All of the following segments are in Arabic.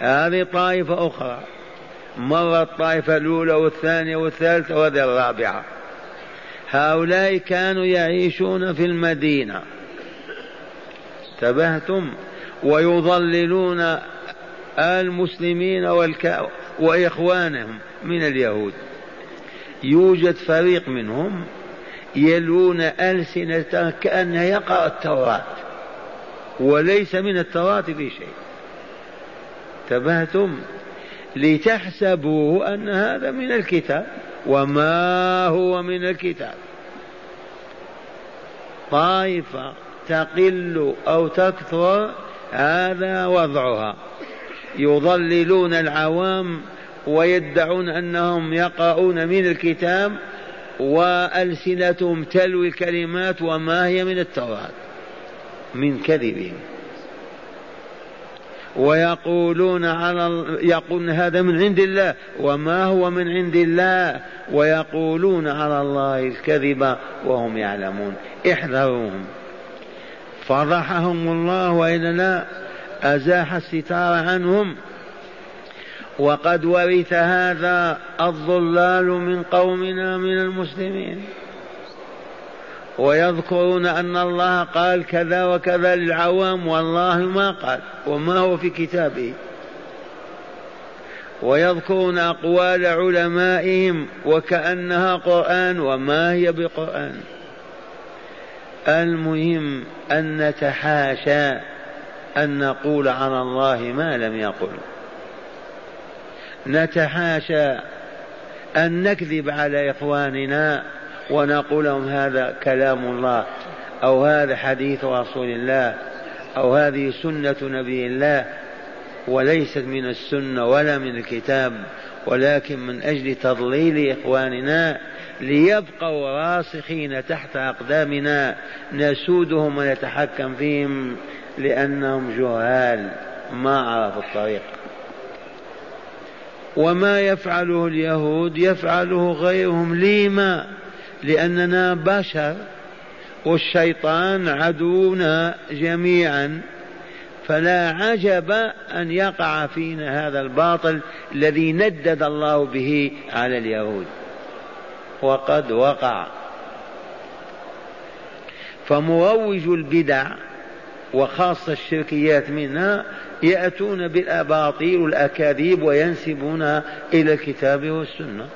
هذه طائفة أخرى. مرة الطائفة الأولى والثانية والثالثة وهذه الرابعة. هؤلاء كانوا يعيشون في المدينة. انتبهتم؟ ويضللون المسلمين والك... وإخوانهم من اليهود. يوجد فريق منهم يلون ألسنة كأن يقرأ التوراة. وليس من التوراة في شيء. انتبهتم لتحسبوه أن هذا من الكتاب. وما هو من الكتاب؟ طائفة تقل أو تكثر هذا وضعها. يضللون العوام ويدعون أنهم يقرؤون من الكتاب وألسنتهم تلوي الكلمات وما هي من التوراة من كذبهم. ويقولون على يقولون هذا من عند الله. وما هو من عند الله؟ ويقولون على الله الكذب وهم يعلمون. احذروهم. فضحهم الله وإلا لا أزاح الستار عنهم. وقد ورث هذا الضلال من قومنا من المسلمين. ويذكرون أن الله قال كذا وكذا للعوام والله ما قال وما هو في كتابه. ويذكرون أقوال علمائهم وكأنها قرآن وما هي بقرآن. المهم أن نتحاشى أن نقول على الله ما لم يقل. نتحاشى أن نكذب على إخواننا ونقول لهم هذا كلام الله أو هذا حديث رسول الله أو هذه سنة نبي الله وليست من السنة ولا من الكتاب ولكن من أجل تضليل إخواننا ليبقوا راسخين تحت أقدامنا نسودهم ونتحكم فيهم لأنهم جهال ما عرفوا الطريق. وما يفعله اليهود يفعله غيرهم لما لأننا بشر والشيطان عدونا جميعا. فلا عجب أن يقع فينا هذا الباطل الذي ندد الله به على اليهود. وقد وقع. فمروج البدع وخاصة الشركيات منها يأتون بالأباطيل والأكاذيب وينسبونها إلى الكتاب والسنة.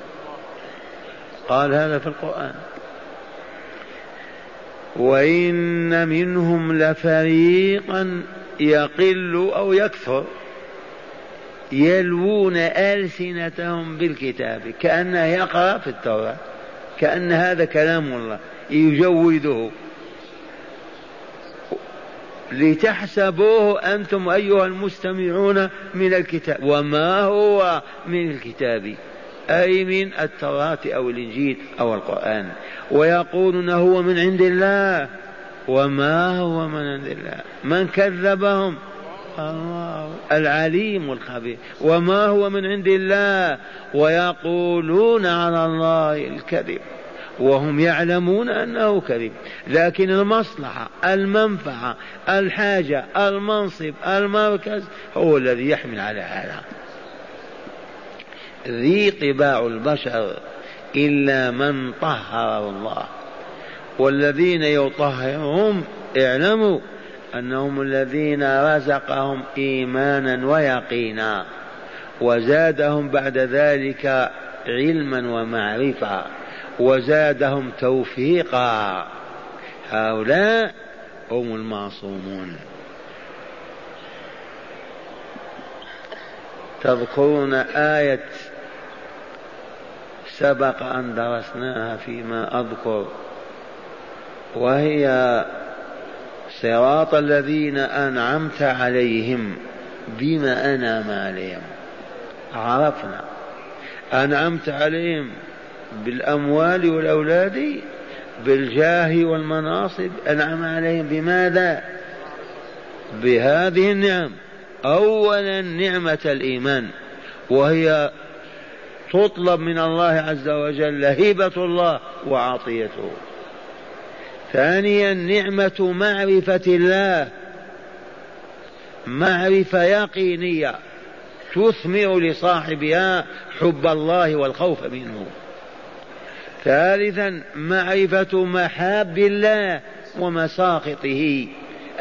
قال هذا في القرآن. وإن منهم لفريقا يقل أو يكثر يلوون ألسنتهم بالكتاب كأنه يقرأ في التوراة كأن هذا كلام الله يجوده. لتحسبوه أنتم أيها المستمعون من الكتاب. وما هو من الكتاب؟ أي من التوراة أو الإنجيل أو القرآن. ويقولون هو من عند الله. وما هو من عند الله؟ من كذبهم؟ الله العليم الخبير. وما هو من عند الله؟ ويقولون على الله الكذب. وهم يعلمون أنه كذب. لكن المصلحة المنفعة الحاجة المنصب المركز هو الذي يحمل على هذا. ذي طباع البشر إلا من طهر الله. والذين يطهرهم اعلموا أنهم الذين رزقهم إيمانا ويقينا وزادهم بعد ذلك علما ومعرفة وزادهم توفيقا. هؤلاء هم المعصومون. تذكرون آية سبق أن درسناها فيما أذكر وهي صراط الذين أنعمت عليهم بما أنعم عليهم. عرفنا. أنعمت عليهم بالأموال والأولاد بالجاه والمناصب. أنعم عليهم بماذا؟ بهذه النعم. أولا نعمة الإيمان وهي تطلب من الله عز وجل هبة الله وعطيته. ثانيا نعمة معرفة الله. معرفة يقينية تثمر لصاحبها حب الله والخوف منه. ثالثا معرفة محاب الله ومساخطه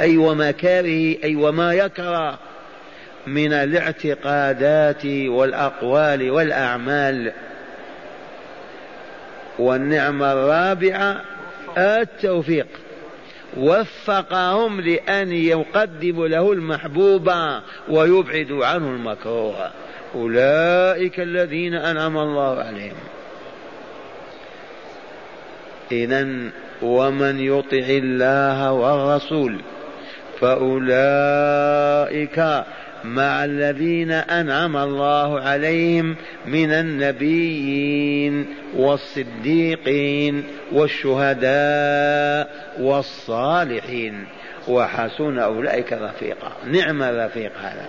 أي ومكاره أي وما يكره. من الاعتقادات والأقوال والأعمال. والنعمة الرابعة التوفيق. وفقهم لأن يقدموا له المحبوب ويبعدوا عنه المكروه. أولئك الذين أنعم الله عليهم. إذا ومن يطع الله والرسول فأولئك مع الذين أنعم الله عليهم من النبيين والصديقين والشهداء والصالحين. وحسن أولئك رفيقا. نعم الرفيق هذا.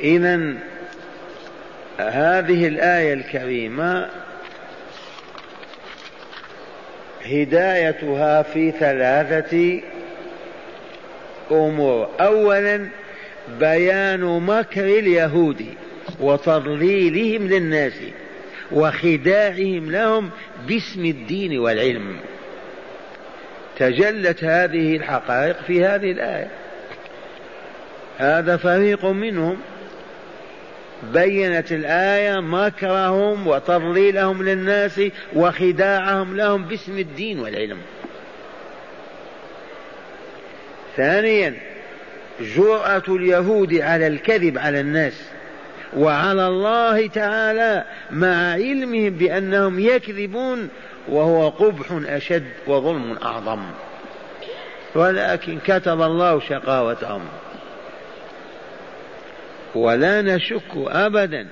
إذا هذه الآية الكريمة هدايتها في ثلاثة أمور. أولا بيان مكر اليهود وتضليلهم للناس وخداعهم لهم باسم الدين والعلم. تجلت هذه الحقائق في هذه الآية. هذا فريق منهم. بينت الآية مكرهم وتضليلهم للناس وخداعهم لهم باسم الدين والعلم. ثانيا جرأة اليهود على الكذب على الناس وعلى الله تعالى مع علمهم بأنهم يكذبون وهو قبح أشد وظلم أعظم. ولكن كتب الله شقاوتهم. ولا نشك ابدا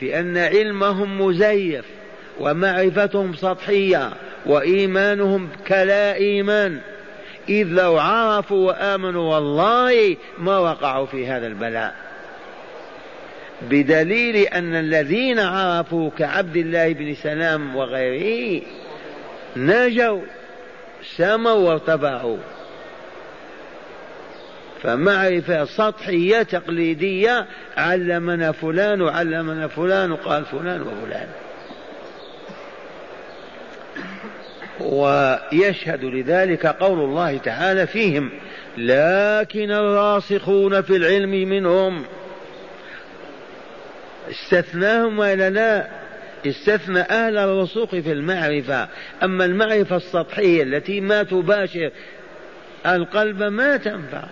في أن علمهم مزيف ومعرفتهم سطحية وإيمانهم كلا إيمان. إذ لو عرفوا وآمنوا والله ما وقعوا في هذا البلاء. بدليل أن الذين عرفوا كعبد الله بن سلام وغيره نجوا سموا وارتفعوا فمعرفة سطحية تقليدية علمنا فلان وعلمنا فلان وقال فلان وفلان. ويشهد لذلك قول الله تعالى فيهم لكن الراسخون في العلم منهم. استثناهم ولا لا استثنى أهل الرسوخ في المعرفة. أما المعرفة السطحية التي ما تباشر القلب ما تنفع.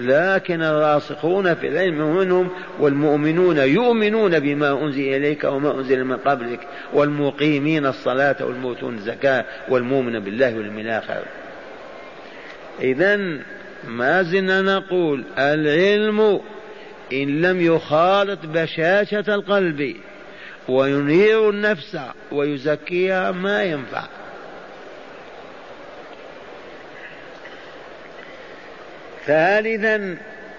لكن الراسخون في العلم منهم والمؤمنون يؤمنون بما أنزل إليك وما أنزل من قبلك والمقيمين الصلاة والموتون الزكاة والمؤمن بالله واليوم الآخر. إذا ما زلنا نقول العلم إن لم يخالط بشاشة القلب وينير النفس ويزكيها ما ينفع. ثالثا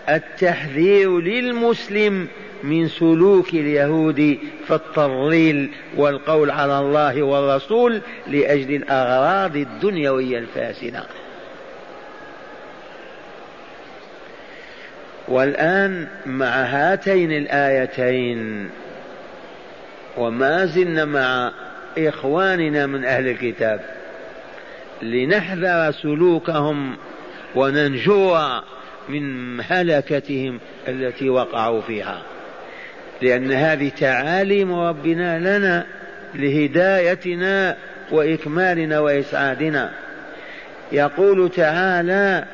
التحذير للمسلم من سلوك اليهود في التضليل والقول على الله والرسول لأجل الأغراض الدنيوية الفاسدة. والآن مع هاتين الآيتين وما زلنا مع إخواننا من أهل الكتاب لنحذر سلوكهم وننجو من هلكتهم التي وقعوا فيها. لأن هذه تعاليم ربنا لنا لهدايتنا وإكمالنا وإسعادنا. يقول تعالى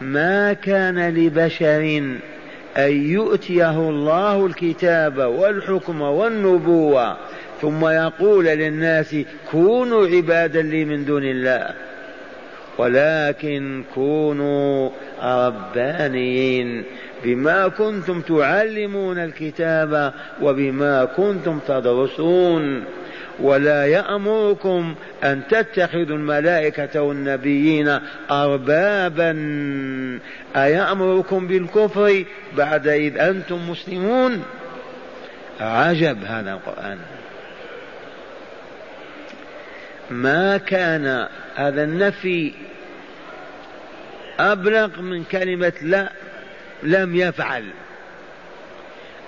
ما كان لبشر أن يؤتيه الله الكتاب والحكم والنبوة. ثم يقول للناس كونوا عبادا لي من دون الله. ولكن كونوا ربانيين بما كنتم تعلمون الكتاب وبما كنتم تدرسون. ولا يأمركم أن تتخذوا الملائكة والنبيين أربابا. أيأمركم بالكفر بعد إذ أنتم مسلمون؟ عجب هذا القرآن. ما كان هذا النفي أبلغ من كلمة لا لم يفعل.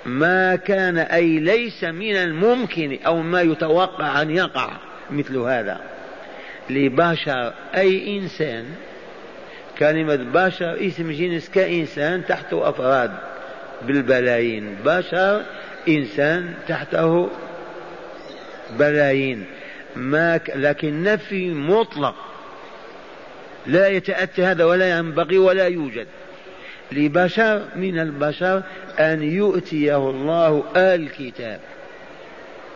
ما كان أي ليس من الممكن أو ما يتوقع أن يقع مثل هذا. لبشر أي إنسان كلمة بشر اسم جنس كإنسان تحته أفراد بالبلايين. بشر إنسان تحته بلايين. ما. لكن نفي مطلق. لا يتأتى هذا ولا ينبغي ولا يوجد. لبشر من البشر أن يؤتيه الله الكتاب.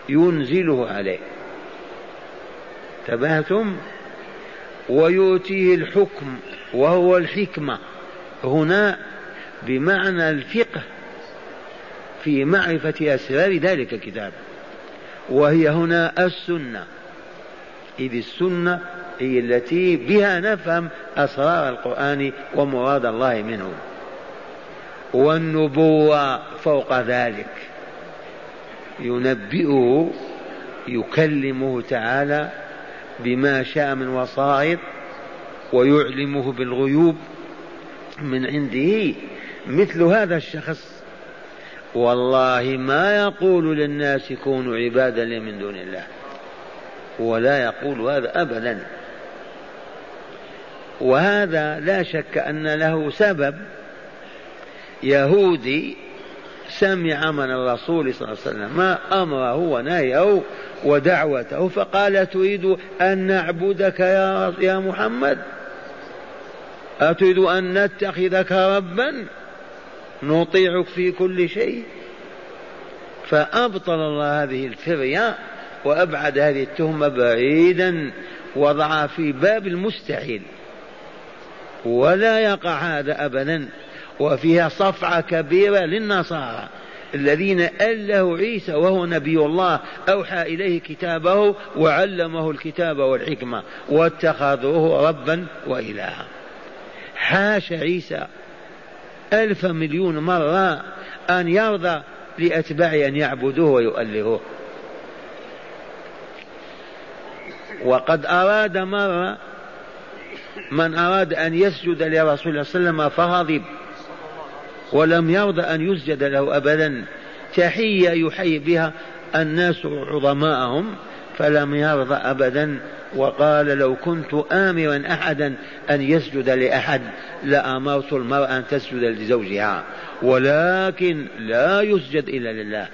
ينزله عليه. تبهتم ويؤتيه الحكم وهو الحكمة. هنا بمعنى الفقه في معرفة أسرار ذلك الكتاب. وهي هنا السنة. إذ السنة هي التي بها نفهم أسرار القرآن ومراد الله منه. والنبوة فوق ذلك. ينبئه يكلمه تعالى بما شاء من وصائد ويعلمه بالغيوب من عنده. مثل هذا الشخص. والله ما يقول للناس كونوا عبادا لي من دون الله. ولا يقول هذا ابدا. وهذا لا شك أن له سبب. يهودي سمع من الرسول صلى الله عليه وسلم ما أمره ونهيه ودعوته فقال تريد أن نعبدك يا يا محمد؟ أتريد أن نتخذك ربا؟ نطيعك في كل شيء؟ فأبطل الله هذه الفرية. وأبعد هذه التهمة بعيدا وضعها في باب المستحيل. ولا يقع هذا ابدا. وفيها صفعة كبيرة للنصارى الذين أله عيسى وهو نبي الله أوحى إليه كتابه وعلمه الكتاب والحكمة واتخذوه ربا وإلها. حاش عيسى ألف مليون مرة أن يرضى لأتباعه أن يعبدوه ويؤلهوه. وقد أراد مرة من أراد أن يسجد لرسول الله صلى الله عليه وسلم فغضب ولم يرضى أن يسجد له أبدا. تحية يحيي بها الناس عظماءهم فلم يرضى أبدا. وقال لو كنت آمرا أحدا أن يسجد لأحد لأمرت المرأة أن تسجد لزوجها ولكن لا يسجد إلا لله.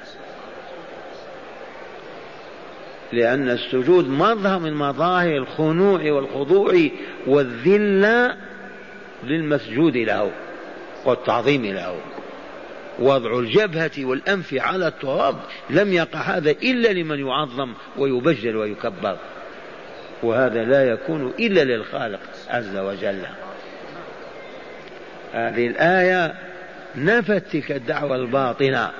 لأن السجود مظهر من مظاهر الخنوع والخضوع والذلة للمسجود له والتعظيم له. وضع الجبهة والأنف على التراب لم يقع هذا إلا لمن يعظم ويبجل ويكبر. وهذا لا يكون إلا للخالق عز وجل. هذه الآية نفت تلك الدعوة الباطنة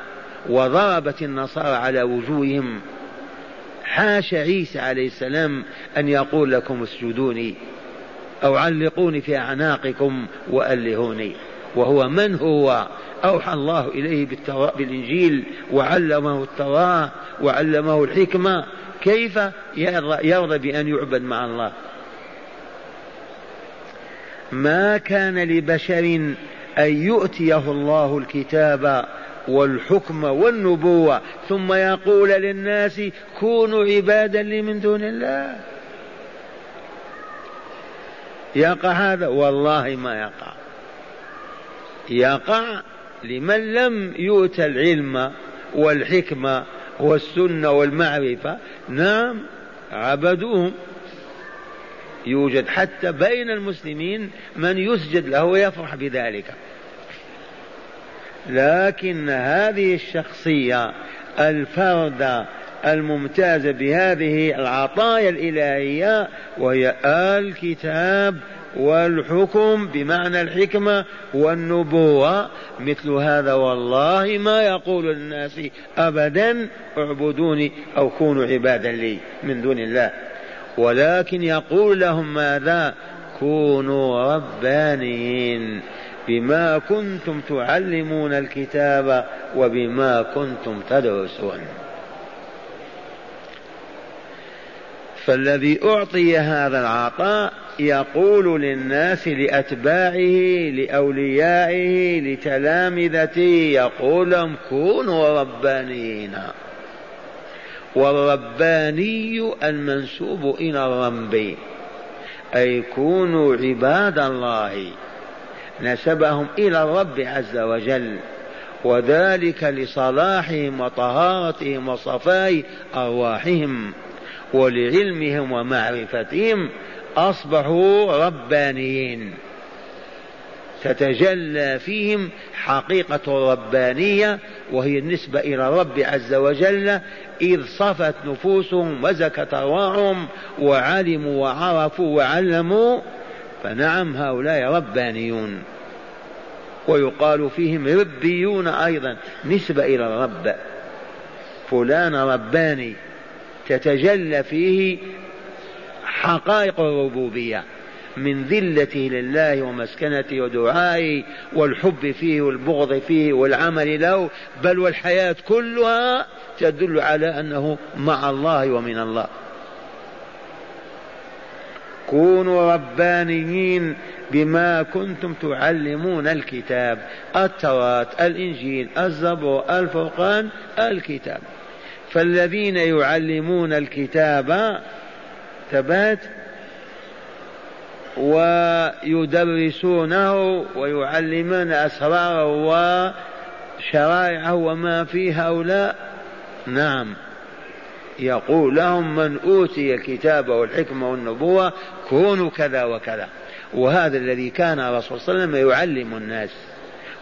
وضربت النصارى على وجوههم حاش عيسى عليه السلام أن يقول لكم اسجدوني أو علقوني في أعناقكم وألهوني. وهو من هو؟ أوحى الله إليه بالإنجيل وعلمه التوراة وعلمه الحكمة. كيف يرضى بأن يعبد مع الله؟ ما كان لبشر أن يؤتيه الله الكتاب والحكم والنبوة. ثم يقول للناس كونوا عبادا لي من دون الله. يقع هذا؟ والله ما يقع. يقع لمن لم يؤت العلم والحكمة والسنة والمعرفة. نعم عبدوهم. يوجد حتى بين المسلمين من يسجد له ويفرح بذلك. لكن هذه الشخصية الفرد الممتازة بهذه العطايا الإلهية وهي الكتاب والحكم بمعنى الحكمة والنبوة. مثل هذا والله ما يقول للناس أبدا اعبدوني أو كونوا عبادا لي من دون الله. ولكن يقول لهم ماذا؟ كونوا ربانيين. بما كنتم تعلمون الكتاب وبما كنتم تدرسون. فالذي أعطي هذا العطاء يقول للناس لأتباعه لأوليائه لتلامذته يقول لهم كونوا ربانيين والرباني المنسوب إلى الرب أي كونوا عباد الله. نسبهم إلى الرب عز وجل. وذلك لصلاحهم وطهارتهم وصفاء أرواحهم ولعلمهم ومعرفتهم أصبحوا ربانيين. تتجلى فيهم حقيقة الربانية وهي النسبة إلى الرب عز وجل إذ صفت نفوسهم وزكت أرواحهم وعلموا وعرفوا وعلموا فنعم هؤلاء ربانيون. ويقال فيهم ربيون أيضا نسبة إلى الرب. فلان رباني. تتجلى فيه حقائق الربوبية. من ذلته لله ومسكنته ودعائه والحب فيه والبغض فيه والعمل له بل والحياة كلها تدل على أنه مع الله ومن الله. كونوا ربانيين بما كنتم تعلمون الكتاب التوراة الإنجيل الزبور الفرقان الكتاب. فالذين يعلمون الكتاب ثبات ويدرسونه ويعلمون أسراره وشرائعه وما في هؤلاء. نعم. يقول لهم من أوتي الكتاب والحكمة والنبوة كونوا كذا وكذا. وهذا الذي كان الرسول صلى الله عليه وسلم يعلم الناس.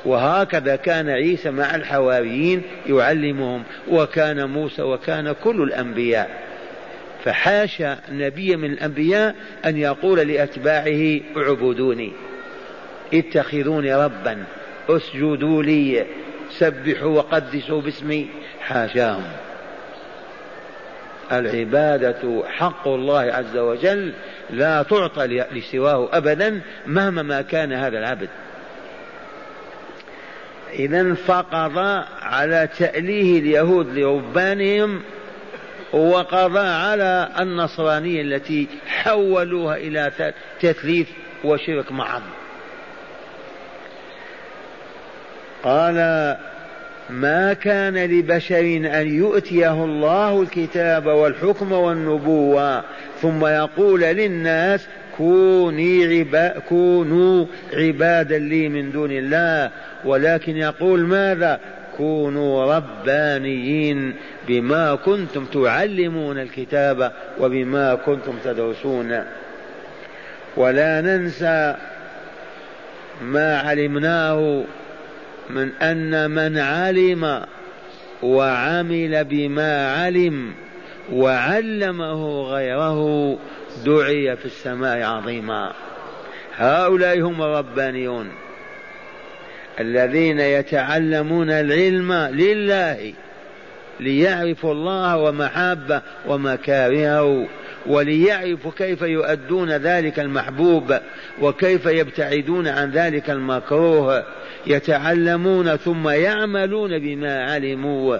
وهكذا كان عيسى مع الحواريين يعلمهم وكان موسى وكان كل الأنبياء. فحاشا نبي من الأنبياء أن يقول لأتباعه اعبدوني اتخذوني ربا اسجدوا لي سبحوا وقدسوا باسمي. حاشاهم. العبادة. حق الله عز وجل لا تعطى لسواه أبدا مهما ما كان هذا العبد. إذا فقض على تأليه اليهود لربانهم وقضى على النصرانية التي حولوها إلى تثليث وشرك معهم قال ما كان لبشر أن يؤتيه الله الكتاب والحكم والنبوة ثم يقول للناس كوني عبا كونوا عبادا لي من دون الله. ولكن يقول ماذا؟ كونوا ربانيين بما كنتم تعلمون الكتاب وبما كنتم تدرسون. ولا ننسى ما علمناه من أن من علم وعمل بما علم وعلمه غيره دعي في السماء عظيما. هؤلاء هم الربانيون الذين يتعلمون العلم لله ليعرفوا الله ومحابه ومكارهه وليعرفوا كيف يؤدون ذلك المحبوب وكيف يبتعدون عن ذلك المكروه يتعلمون ثم يعملون بما علموا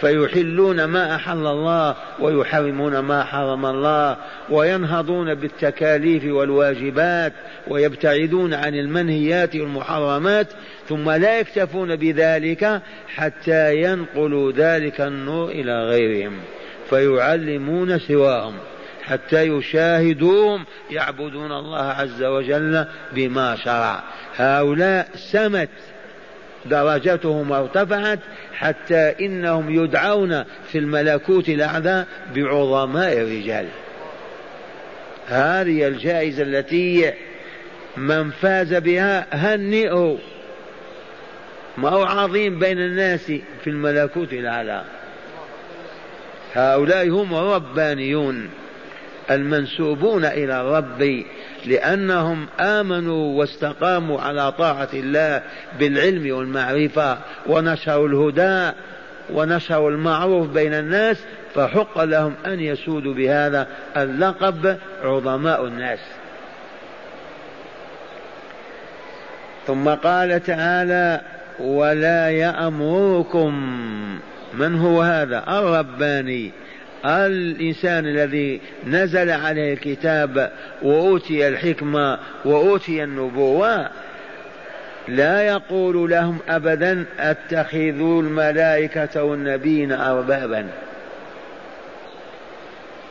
فيحلون ما أحل الله ويحرمون ما حرم الله وينهضون بالتكاليف والواجبات ويبتعدون عن المنهيات والمحرمات ثم لا يكتفون بذلك حتى ينقلوا ذلك النور إلى غيرهم فيعلمون سواهم. حتى يشاهدوهم يعبدون الله عز وجل بما شرع. هؤلاء سمت درجتهم ارتفعت حتى إنهم يدعون في الملكوت الأعلى بعظماء الرجال. هذه الجائزة التي من فاز بها هنئه ما هو عظيم بين الناس في الملكوت الأعلى؟ هؤلاء هم الربانيون المنسوبون إلى الرب لأنهم آمنوا واستقاموا على طاعة الله بالعلم والمعرفة ونشروا الهدى ونشروا المعروف بين الناس فحق لهم أن يسودوا بهذا اللقب عظماء الناس. ثم قال تعالى ولا يأمركم من هو هذا؟ الرباني. الإنسان الذي نزل عليه الكتاب وأوتي الحكمة وأوتي النبوة لا يقول لهم أبدا أتخذوا الملائكة والنبيين أربابا.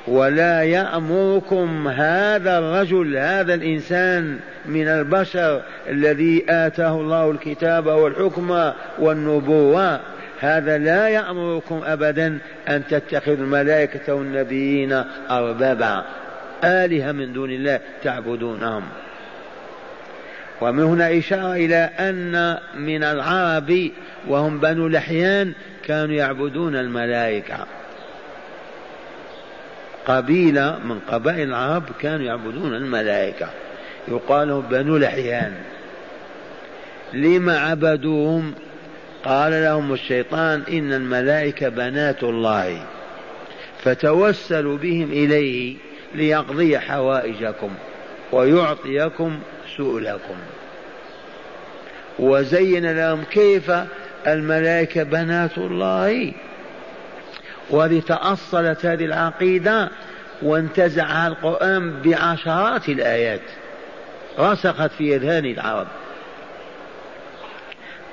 ولا يأمركم هذا الرجل هذا الإنسان من البشر الذي آتاه الله الكتاب والحكم والنبوة. هذا لا يأمركم أبدا أن تتخذوا الملائكة والنبيين أربابا. آلهة من دون الله تعبدونهم. ومن هنا إشارة إلى أن من العرب وهم بنو لحيان كانوا يعبدون الملائكة. قبيلة من قبائل العرب كانوا يعبدون الملائكة. يقال بنو لحيان. لما عبدوهم قال لهم الشيطان إن الملائكة بنات الله فتوسلوا بهم إليه ليقضي حوائجكم ويعطيكم سؤلكم. وزين لهم كيف الملائكة بنات الله. وهذه تأصلت هذه العقيدة وانتزعها القرآن بعشرات الآيات رسخت في أذهان العرب.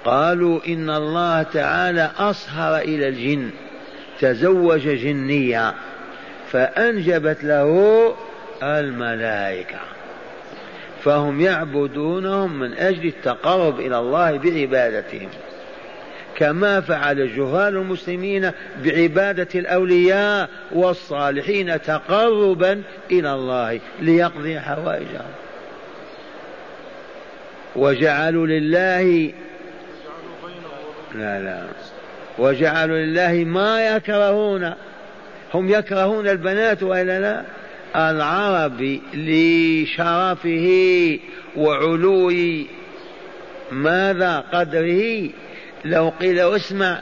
قالوا إن الله تعالى أصهر إلى الجن تزوج جنيا فأنجبت له الملائكة. فهم يعبدونهم من أجل التقرب إلى الله بعبادتهم. كما فعل جهال المسلمين بعبادة الأولياء والصالحين تقربا إلى الله ليقضي حوائجهم. وجعلوا لله لا لا. وجعلوا لله ما يكرهون. هم يكرهون البنات وإلا لا؟ العرب لشرفه وعلو ماذا؟ قدره؟ لو قيل اسمع.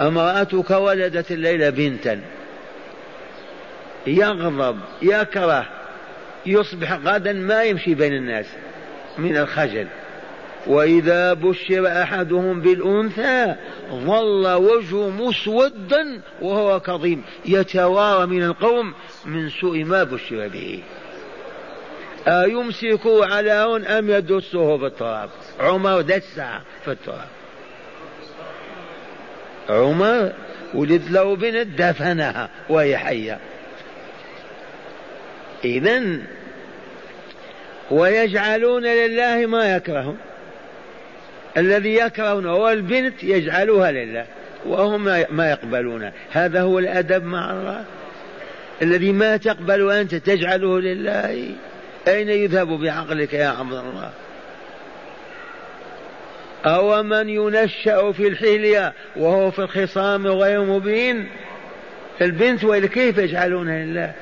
امرأتك ولدت الليلة بنتا. يغضب يكره يصبح غدا ما يمشي بين الناس من الخجل. وإذا بشر أحدهم بالأنثى ظل وجهه مسودا وهو كظيم يتوارى من القوم من سوء ما بشر به. أيمسكه على هون أم يدسه في التراب؟ عمر دس في التراب. عمر ولد له بنت دفنها وهي حية. إذا ويجعلون لله ما يكرهون. الذي يكرهونه والبنت يجعلها لله وهم ما يقبلون هذا هو الأدب مع الله. الذي ما تقبل أنت تجعله لله. أين يذهب بعقلك يا عبد الله؟ أو من ينشأ في الحلية وهو في الخصام غير مبين؟ البنت كيف يجعلونها لله؟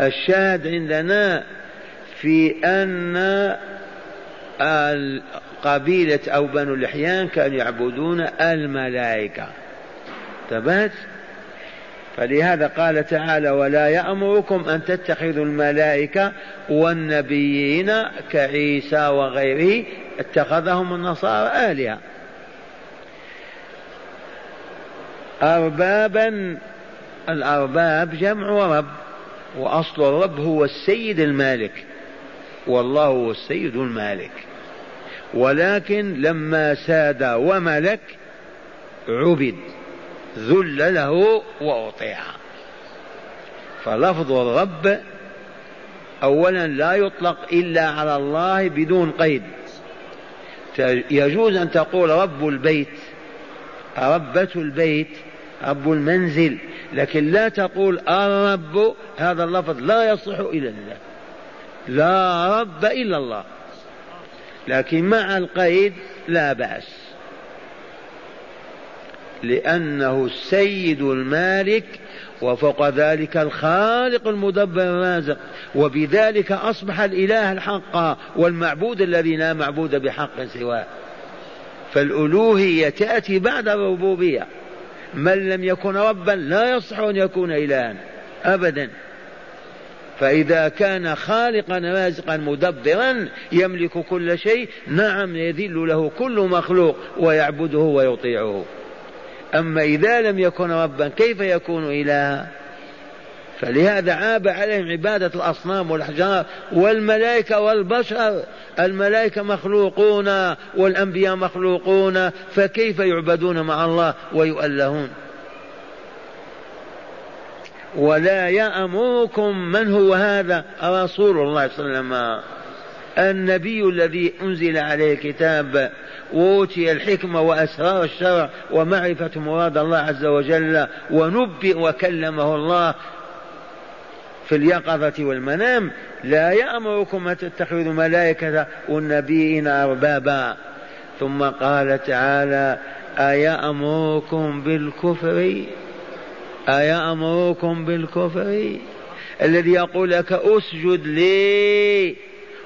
الشاهد عندنا في أن قبيلة أو بنو الإحيان كانوا يعبدون الملائكة. تبات فلهذا قال تعالى ولا يأمركم أن تتخذوا الملائكة والنبيين كعيسى وغيره اتخذهم النصارى آلهة. أربابا الأرباب جمع رب وأصل الرب هو السيد المالك والله هو السيد المالك. ولكن لما ساد وملك عبد ذل له وأطيع. فلفظ الرب أولا لا يطلق إلا على الله بدون قيد. يجوز أن تقول رب البيت ربة البيت رب المنزل لكن لا تقول الرب هذا اللفظ لا يصح إلا الله. لا رب إلا الله. لكن مع القيد لا بأس. لأنه السيد المالك وفوق ذلك الخالق المدبر الرازق وبذلك أصبح الإله الحق والمعبود الذي لا معبود بحق سواه. فالألوهية تأتي بعد الربوبية. من لم يكن ربا لا يصح أن يكون إلها. أبدا. فإذا كان خالقا رازقا مدبرا يملك كل شيء نعم يذل له كل مخلوق ويعبده ويطيعه. أما إذا لم يكن ربا كيف يكون إلها؟ فلهذا عاب عليهم عبادة الأصنام والأحجار والملائكة والبشر. الملائكة مخلوقون والأنبياء مخلوقون فكيف يعبدون مع الله ويؤلهون؟ ولا يأمركم من هو هذا؟ رسول الله صلى الله عليه وسلم. النبي الذي أنزل عليه الكتاب وأوتي الحكمة وأسرار الشرع ومعرفة مراد الله عز وجل ونبئ وكلمه الله في اليقظة والمنام. لا يأمركم أن تتخذوا ملائكة والنبيين أربابا. ثم قال تعالى أيأمركم بالكفر؟ أيأمركم بالكفر؟ الذي يقول لك أسجد لي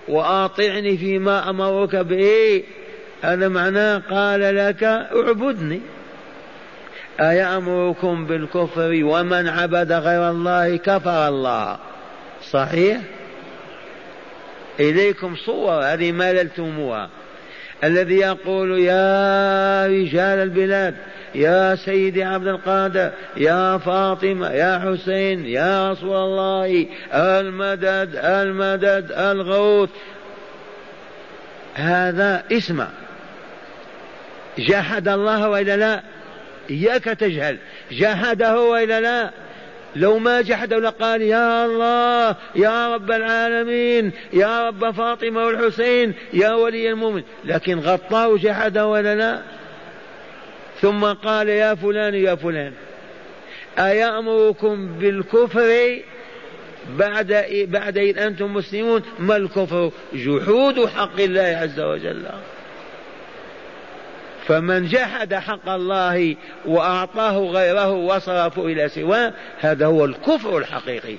وأطعني فيما أمرك به. هذا معناه قال لك اعبدني. أيأمركم بالكفر ومن عبد غير الله كفر الله؟ صحيح؟ إليكم صور هذه مللتموها الذي يقول يا رجال البلاد يا سيدي عبد القادر يا فاطمة يا حسين يا رسول الله المدد المدد الغوث. هذا اسمه. جحد الله وإلا لا؟ إياك تجهل. جحده وإلا لا؟ لو ما جحده لقال يا الله يا رب العالمين يا رب فاطمة والحسين يا ولي المؤمن لكن غطاه جحده ولا لا؟ ثم قال يا فلان يا فلان أيأمركم بالكفر بعد بعد إذ أنتم مسلمون؟ ما الكفر؟ جحود حق الله عز وجل. فمن جحد حق الله وأعطاه غيره وصرفه إلى سواه هذا هو الكفر الحقيقي.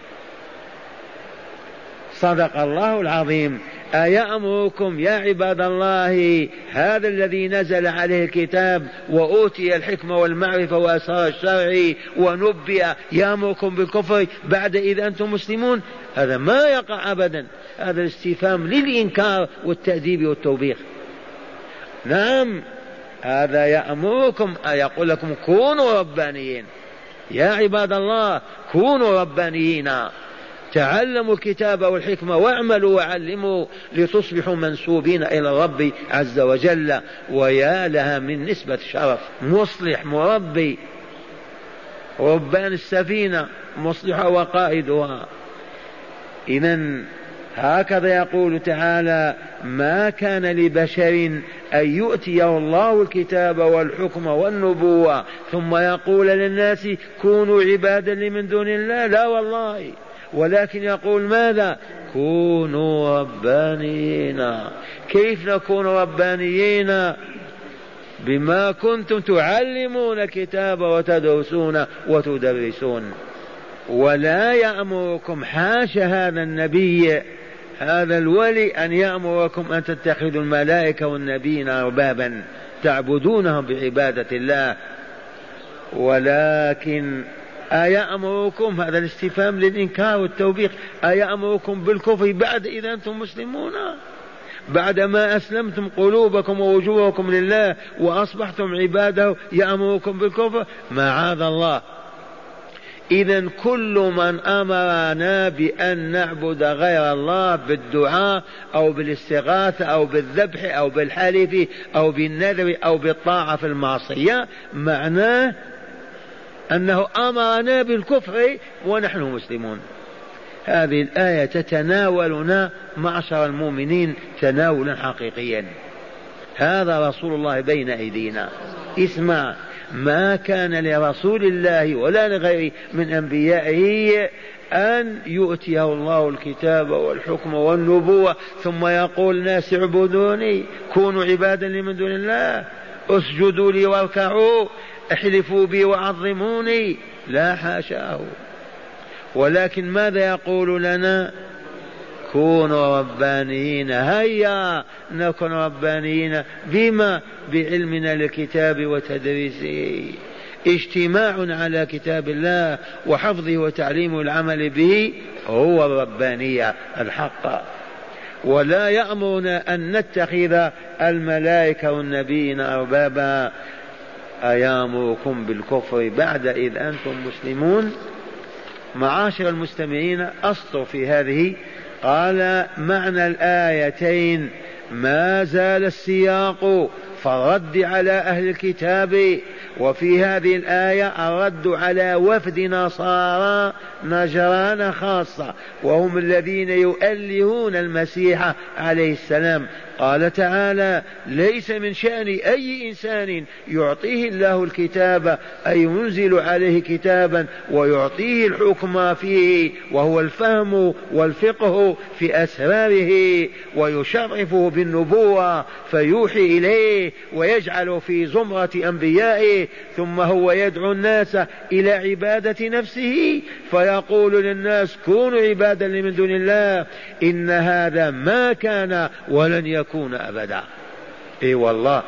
صدق الله العظيم. أيأمركم يا عباد الله هذا الذي نزل عليه الكتاب وأوتي الحكمة والمعرفة وأسرار الشرع ونبئ يأمركم بالكفر بعد إذا أنتم مسلمون؟ هذا ما يقع أبدا. هذا الاستفهام للإنكار والتأديب والتوبيخ. نعم هذا يأمركم. يقول لكم كونوا ربانيين. يا عباد الله كونوا ربانيين. تعلموا الكتاب والحكمة واعملوا وعلموا لتصبحوا منسوبين إلى الرب عز وجل. ويا لها من نسبة شرف. مصلح مربي. ربان السفينة. مصلحة وقائدها. إذا هكذا يقول تعالى ما كان لبشر أن يؤتيه الله الكتاب والحكم والنبوة. ثم يقول للناس كونوا عبادا لمن دون الله. لا والله. ولكن يقول ماذا؟ كونوا ربانيين. كيف نكون ربانيين؟ بما كنتم تعلمون الكتاب وتدرسون وتدرسون. ولا يأمركم حاشا هذا النبي هذا الولي أن يأمركم أن تتخذوا الملائكة والنبيين أربابا تعبدونهم بعبادة الله. ولكن أيأمركم هذا الاستفهام للإنكار والتوبيخ. أيأمركم بالكفر بعد إذا أنتم مسلمون. بعدما أسلمتم قلوبكم ووجوهكم لله وأصبحتم عباده يأمركم بالكفر. معاذ الله. إذا كل من أمرنا بأن نعبد غير الله بالدعاء أو بالاستغاثة أو بالذبح أو بالحلف أو بالنذر أو بالطاعة في المعصية معناه أنه أمرنا بالكفر ونحن مسلمون. هذه الآية تتناولنا معشر المؤمنين تناولا حقيقيا. هذا رسول الله بين أيدينا. اسمع ما كان لرسول الله ولا لغيره من أنبيائه أن يؤتيه الله الكتاب والحكم والنبوة ثم يقول الناس اعبدوني كونوا عبادا لمن دون الله اسجدوا لي واركعوا. احلفوا بي وعظموني لا حاشاه. ولكن ماذا يقول لنا؟ كونوا ربانيين هيا نكون ربانيين بما؟ بعلمنا للكتاب وتدريسه. اجتماع على كتاب الله وحفظه وتعليمه والعمل به هو الربانية الحق. ولا يأمرنا أن نتخذ الملائكة والنبيين أربابا. أيامركم بالكفر بعد إذ أنتم مسلمون. معاشر المستمعين أسطر في هذه. قال معنى الآيتين ما زال السياق فالرد على أهل الكتاب. وفي هذه الآية الرد على وفد نصارى نجران خاصة وهم الذين يؤلهون المسيح عليه السلام. قال تعالى ليس من شأن أي إنسان يعطيه الله الكتاب أي ينزل عليه كتابا ويعطيه الحكم فيه وهو الفهم والفقه في أسراره ويشرفه بالنبوة فيوحي إليه ويجعل في زمرة أنبيائه ثم هو يدعو الناس إلى عبادة نفسه فيقول للناس كونوا عبادا من دون الله إن هذا ما كان ولن يكون أبدا. إي والله.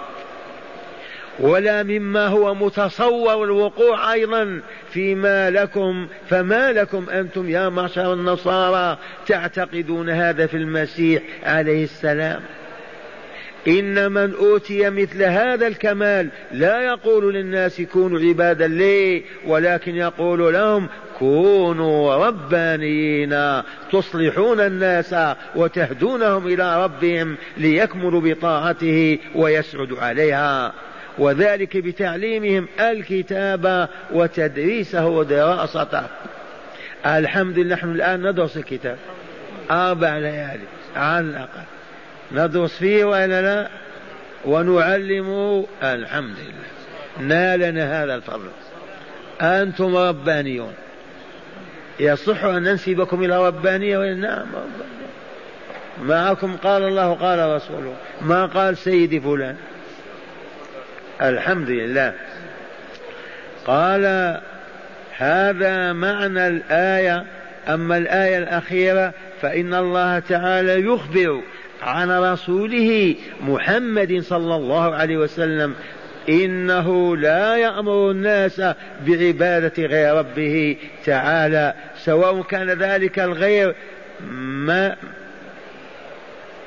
ولا مما هو متصور الوقوع أيضا فيما لكم فما لكم أنتم يا معشر النصارى تعتقدون هذا في المسيح عليه السلام. إن من أوتي مثل هذا الكمال لا يقول للناس كونوا عبادا لي ولكن يقول لهم كونوا ربانيين تصلحون الناس وتهدونهم إلى ربهم ليكملوا بطاعته ويسعدوا عليها. وذلك بتعليمهم الكتاب وتدريسه ودراسته. الحمد لله نحن الآن ندرس الكتاب. أربع ليالي على الأقل. ندرس فيه وإلا لا؟ ونعلمه الحمد لله. نالنا هذا الفضل. أنتم ربانيون. يصح أن ننسبكم إلى ربانية وإلا نعم معكم قال الله قال رسوله. ما قال سيدي فلان؟ الحمد لله. قال هذا معنى الآية. أما الآية الأخيرة فإن الله تعالى يخبر عن رسوله محمد صلى الله عليه وسلم إنه لا يأمر الناس بعبادة غير ربه تعالى سواء كان ذلك الغير ما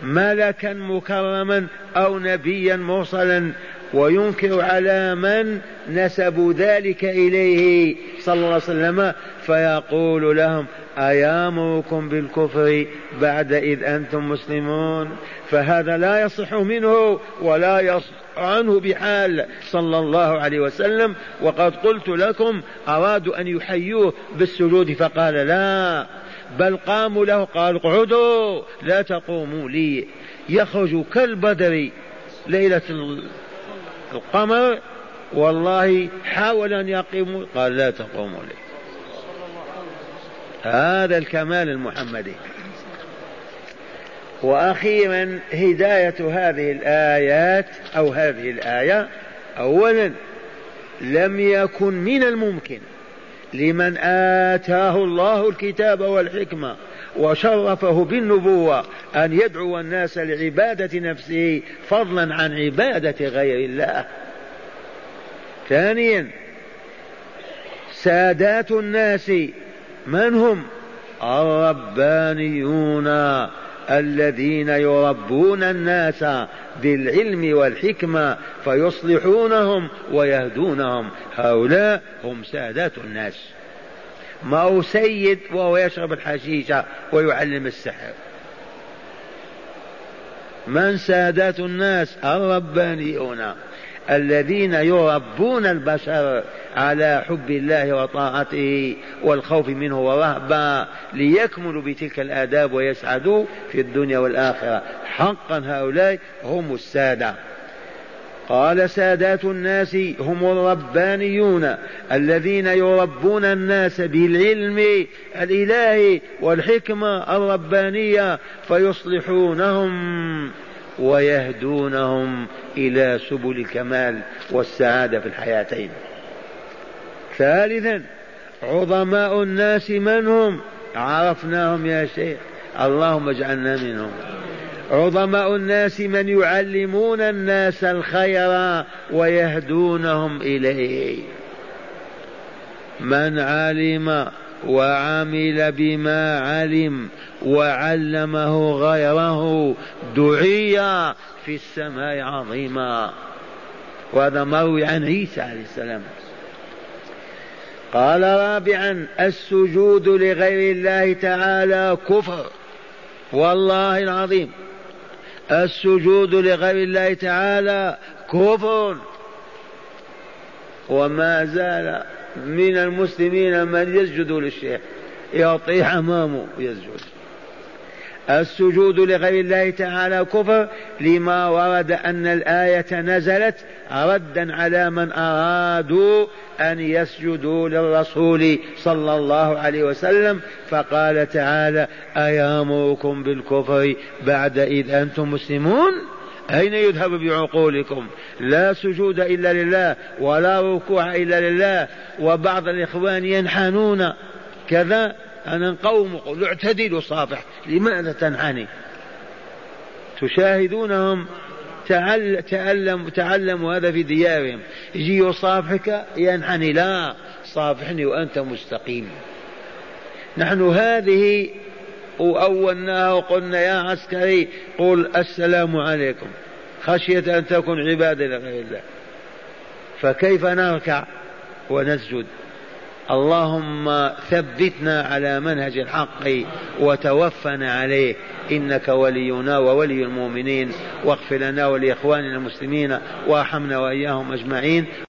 ملكا مكرما أو نبيا مرسلا وينكر على من نسبوا ذلك إليه صلى الله عليه وسلم فيقول لهم أيامركم بالكفر بعد إذ أنتم مسلمون؟ فهذا لا يصح منه ولا يصح عنه بحال صلى الله عليه وسلم. وقد قلت لكم أرادوا أن يحيوه بالسجود؟ فقال لا بل قاموا له قال اقعدوا لا تقوموا لي. يخرج كالبدر ليلة القمر والله حاول أن يقيموا قال لا تقوموا لي. هذا الكمال المحمدي. وأخيرا هداية هذه الآيات أو هذه الآية اولا لم يكن من الممكن لمن آتاه الله الكتاب والحكمة. وشرفه بالنبوة أن يدعو الناس لعبادة نفسه فضلا عن عبادة غير الله. ثانيا سادات الناس من هم؟ الربانيون الذين يربون الناس بالعلم والحكمة فيصلحونهم ويهدونهم. هؤلاء هم سادات الناس. ما هو سيد وهو يشرب الحشيشة ويعلم السحر. من سادات الناس؟ الربانيون الذين يربون البشر على حب الله وطاعته والخوف منه ورهبة ليكملوا بتلك الآداب ويسعدوا في الدنيا والآخرة. حقا هؤلاء هم السادة. قال سادات الناس هم الربانيون الذين يربون الناس بالعلم الإلهي والحكمة الربانية فيصلحونهم ويهدونهم إلى سبل الكمال والسعادة في الحياتين. ثالثا عظماء الناس من هم؟ عرفناهم يا شيخ. اللهم اجعلنا منهم. عظماء الناس من يعلمون الناس الخير ويهدونهم إليه. من علم وعمل بما علم وعلمه غيره دعي في السماء عظيما. وهذا مروي عن عيسى عليه السلام. قال رابعا السجود لغير الله تعالى كفر. والله العظيم. السجود لغير الله تعالى كفر. وما زال من المسلمين من يسجد للشيخ. يطيح امامه يسجد السجود لغير الله تعالى كفر لما ورد أن الآية نزلت ردا على من أرادوا أن يسجدوا للرسول صلى الله عليه وسلم فقال تعالى أيأمركم بالكفر بعد إذ أنتم مسلمون؟ أين يذهب بعقولكم؟ لا سجود إلا لله ولا ركوع إلا لله وبعض الإخوان ينحنون. كذا أنا قوم قل اعتدلوا صافح لماذا تنحني؟ تشاهدونهم تعل تعلم تعلموا هذا في ديارهم. يجي يصافحك ينحني لا صافحني وأنت مستقيم. نحن هذه وأولناها وقلنا يا عسكري قل السلام عليكم. خشية أن تكون عبادة لغير الله. فكيف نركع ونسجد؟ اللهم ثبتنا على منهج الحق وتوفنا عليه. إنك ولينا وولي المؤمنين. واغفر لنا ولإخواننا المسلمين. وارحمنا وإياهم أجمعين.